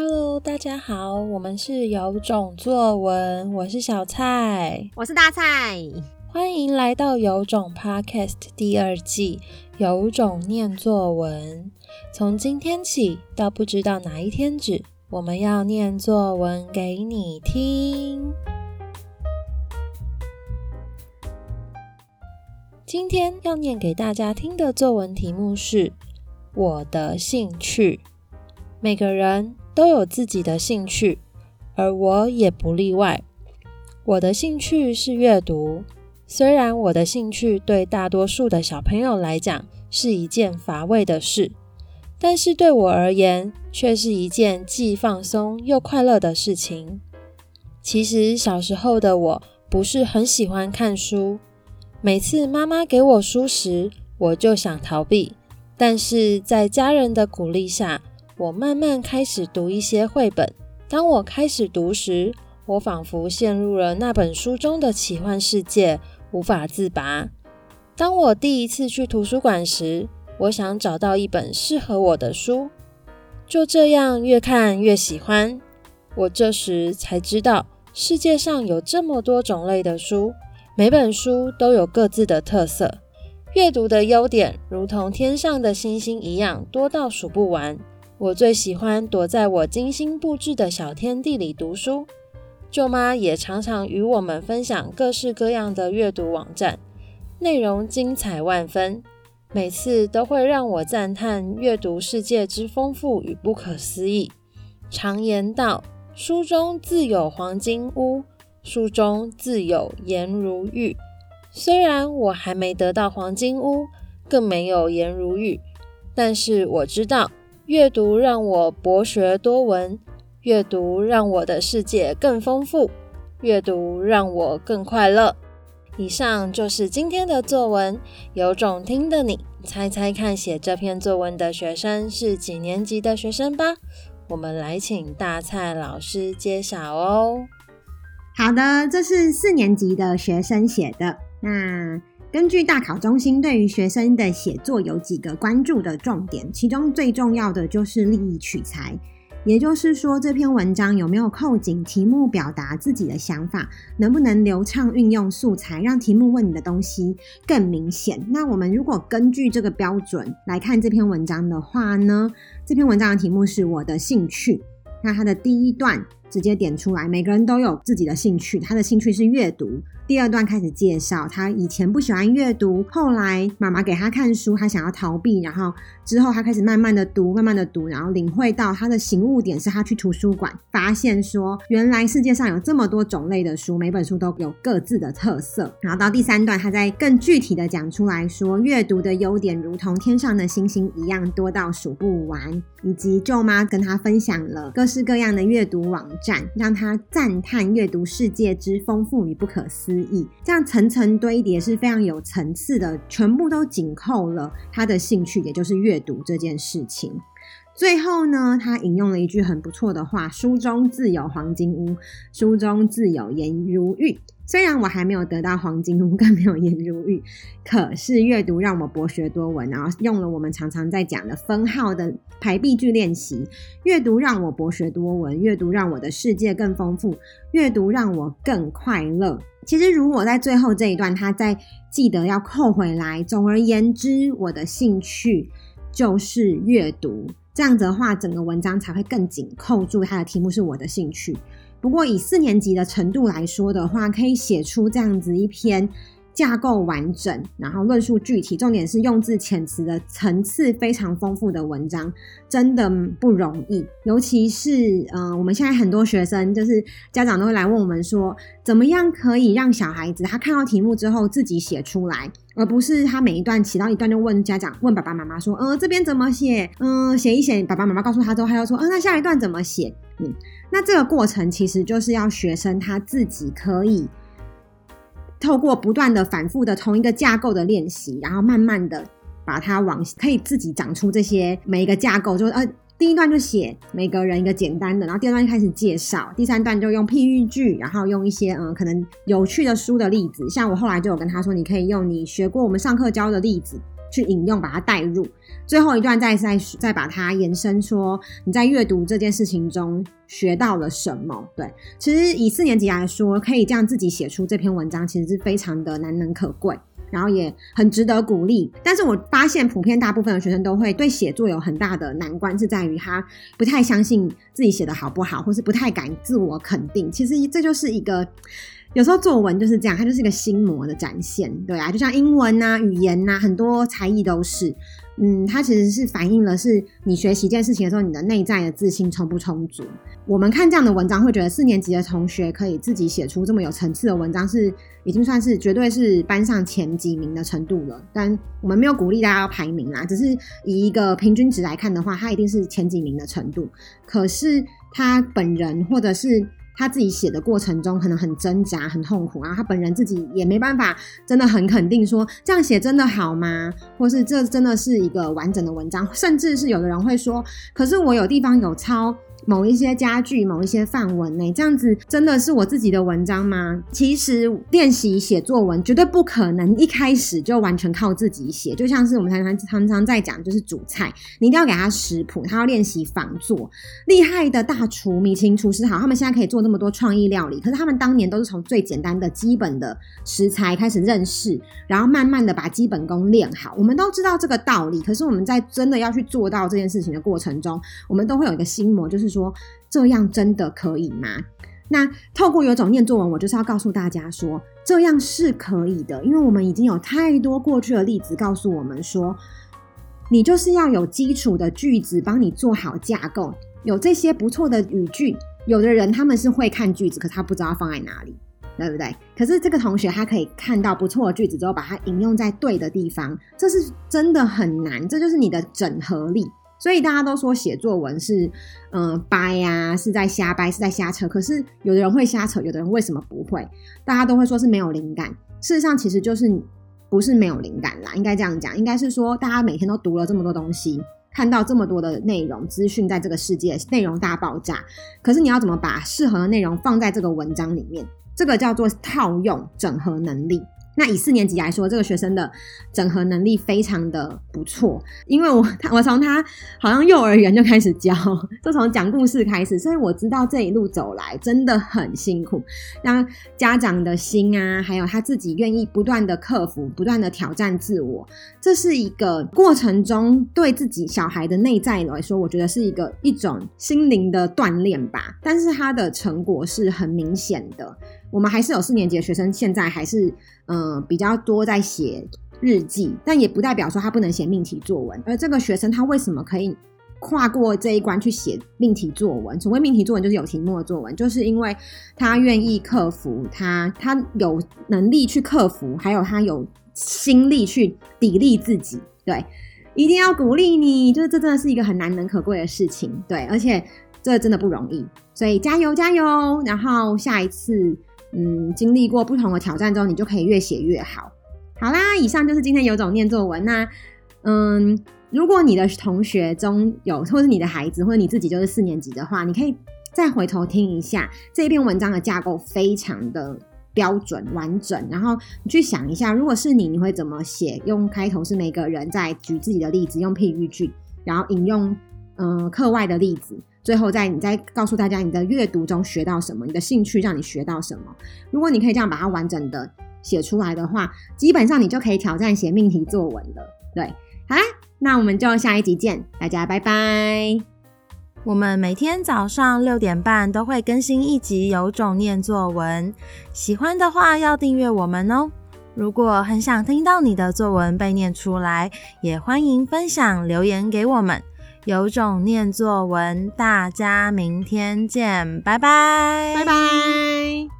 Hello，大家好，我们是有种作文，我是小蔡，我是大蔡，欢迎来到有种 Podcast 第二季，有种念作文。从今天起到不知道哪一天止，我们要念作文给你听。今天要念给大家听的作文题目是我的兴趣。每个人都有自己的兴趣，而我也不例外。我的兴趣是阅读，虽然我的兴趣对大多数的小朋友来讲是一件乏味的事，但是对我而言却是一件既放松又快乐的事情。其实小时候的我不是很喜欢看书，每次妈妈给我书时，我就想逃避，但是在家人的鼓励下，我慢慢开始读一些绘本。当我开始读时，我仿佛陷入了那本书中的奇幻世界，无法自拔。当我第一次去图书馆时，我想找到一本适合我的书，就这样越看越喜欢。我这时才知道，世界上有这么多种类的书，每本书都有各自的特色。阅读的优点，如同天上的星星一样，多到数不完。我最喜欢躲在我精心布置的小天地里读书。舅妈也常常与我们分享各式各样的阅读网站，内容精彩万分，每次都会让我赞叹阅读世界之丰富与不可思议。常言道：“书中自有黄金屋，书中自有颜如玉。”虽然我还没得到黄金屋，更没有颜如玉，但是我知道。阅读让我博学多闻，阅读让我的世界更丰富，阅读让我更快乐。以上就是今天的作文，有种听的你猜猜看，写这篇作文的学生是几年级的学生吧？我们来请大蔡老师揭晓哦。好的，这是四年级的学生写的。那。根据大考中心对于学生的写作有几个关注的重点，其中最重要的就是立意取材，也就是说这篇文章有没有扣紧题目，表达自己的想法，能不能流畅运用素材，让题目问你的东西更明显。那我们如果根据这个标准来看这篇文章的话呢，这篇文章的题目是我的兴趣，那它的第一段直接点出来，每个人都有自己的兴趣，他的兴趣是阅读。第二段开始介绍，他以前不喜欢阅读，后来妈妈给他看书，他想要逃避，然后之后他开始慢慢的读，慢慢的读，然后领会到他的醒悟点是他去图书馆发现说，原来世界上有这么多种类的书，每本书都有各自的特色。然后到第三段，他再更具体的讲出来说，阅读的优点如同天上的星星一样多到数不完，以及舅妈跟他分享了各式各样的阅读网站，让他赞叹阅读世界之丰富与不可思意。这样层层堆叠是非常有层次的，全部都紧扣了他的兴趣，也就是阅读这件事情。最后呢，他引用了一句很不错的话：“书中自有黄金屋，书中自有颜如玉。”虽然我还没有得到黄金屋，更没有颜如玉，可是阅读让我博学多闻，然后用了我们常常在讲的分号的排比句练习。阅读让我博学多闻，阅读让我的世界更丰富，阅读让我更快乐。其实，如果在最后这一段，他再记得要扣回来。总而言之，我的兴趣就是阅读。这样子的话，整个文章才会更紧扣住它的题目是我的兴趣。不过以四年级的程度来说的话，可以写出这样子一篇架构完整，然后论述具体，重点是用字遣词的层次非常丰富的文章，真的不容易。尤其是呃，我们现在很多学生，就是家长都会来问我们说，怎么样可以让小孩子他看到题目之后自己写出来，而不是他每一段写到一段就问家长、问爸爸妈妈说，呃，这边怎么写？嗯、呃，写一写，爸爸妈妈告诉他之后，他又说，呃，那下一段怎么写？嗯，那这个过程其实就是要学生他自己可以。透过不断的反复的同一个架构的练习，然后慢慢的把它往可以自己长出这些每一个架构，就呃第一段就写每个人一个简单的，然后第二段就开始介绍，第三段就用譬喻句，然后用一些嗯可能有趣的书的例子，像我后来就有跟他说，你可以用你学过我们上课教的例子去引用，把它带入，最后一段再再再把它延伸说，你在阅读这件事情中学到了什么？对，其实以四年级来说，可以这样自己写出这篇文章，其实是非常的难能可贵。然后也很值得鼓励，但是我发现普遍大部分的学生都会对写作有很大的难关，是在于他不太相信自己写的好不好，或是不太敢自我肯定。其实这就是一个，有时候作文就是这样，它就是一个心魔的展现，对啊，就像英文啊、语言啊，很多才艺都是。嗯，它其实是反映了是你学习一件事情的时候，你的内在的自信充不充足。我们看这样的文章，会觉得四年级的同学可以自己写出这么有层次的文章，是已经算是绝对是班上前几名的程度了。但我们没有鼓励大家要排名啦，只是以一个平均值来看的话，他一定是前几名的程度。可是他本人或者是。他自己写的过程中可能很挣扎、很痛苦，然后他本人自己也没办法真的很肯定说这样写真的好吗？或是这真的是一个完整的文章，甚至是有的人会说，可是我有地方有抄。某一些家具，某一些范文呢，这样子真的是我自己的文章吗？其实练习写作文绝对不可能一开始就完全靠自己写，就像是我们常常常常在讲，就是煮菜，你一定要给他食谱，他要练习仿做。厉害的大厨、米其林厨师好，他们现在可以做那么多创意料理，可是他们当年都是从最简单的基本的食材开始认识，然后慢慢的把基本功练好。我们都知道这个道理，可是我们在真的要去做到这件事情的过程中，我们都会有一个心魔，就是说。说这样真的可以吗？那透过有种念作文，我就是要告诉大家说，这样是可以的，因为我们已经有太多过去的例子告诉我们说，你就是要有基础的句子帮你做好架构，有这些不错的语句。有的人他们是会看句子，可是他不知道放在哪里，对不对？可是这个同学他可以看到不错的句子之后，把它引用在对的地方，这是真的很难，这就是你的整合力。所以大家都说写作文是，嗯、掰呀、是在瞎掰，是在瞎扯。可是有的人会瞎扯，有的人为什么不会？大家都会说是没有灵感。事实上，其实就是不是没有灵感啦，应该这样讲，应该是说大家每天都读了这么多东西，看到这么多的内容资讯，在这个世界内容大爆炸。可是你要怎么把适合的内容放在这个文章里面？这个叫做套用整合能力。那以四年级来说，这个学生的整合能力非常的不错，因为我他我从他好像幼儿园就开始教，就从讲故事开始，所以我知道这一路走来真的很辛苦。那家长的心啊，还有他自己愿意不断的克服、不断的挑战自我，这是一个过程中对自己小孩的内在来说，我觉得是一个一种心灵的锻炼吧。但是他的成果是很明显的。我们还是有四年级的学生，现在还是嗯、比较多在写日记，但也不代表说他不能写命题作文。而这个学生他为什么可以跨过这一关去写命题作文？所谓命题作文就是有题目的作文，就是因为他愿意克服，他他有能力去克服，还有他有心力去砥砺自己。对，一定要鼓励你，就是这真的是一个很难能可贵的事情。对，而且这真的不容易，所以加油加油！然后下一次。嗯，经历过不同的挑战之后，你就可以越写越好。好啦，以上就是今天有种念作文。那，嗯，如果你的同学中有，或者你的孩子，或者你自己就是四年级的话，你可以再回头听一下这一篇文章的架构，非常的标准完整。然后你去想一下，如果是你，你会怎么写？用开头是每个人在举自己的例子，用譬喻句，然后引用嗯课外的例子。最后，再你再告诉大家你的阅读中学到什么，你的兴趣让你学到什么。如果你可以这样把它完整的写出来的话，基本上你就可以挑战写命题作文了。对，好啦，那我们就下一集见，大家拜拜。我们每天早上六点半都会更新一集《有种念作文》，喜欢的话要订阅我们哦。如果很想听到你的作文被念出来，也欢迎分享留言给我们。有种念作文，大家明天见，拜拜，拜拜。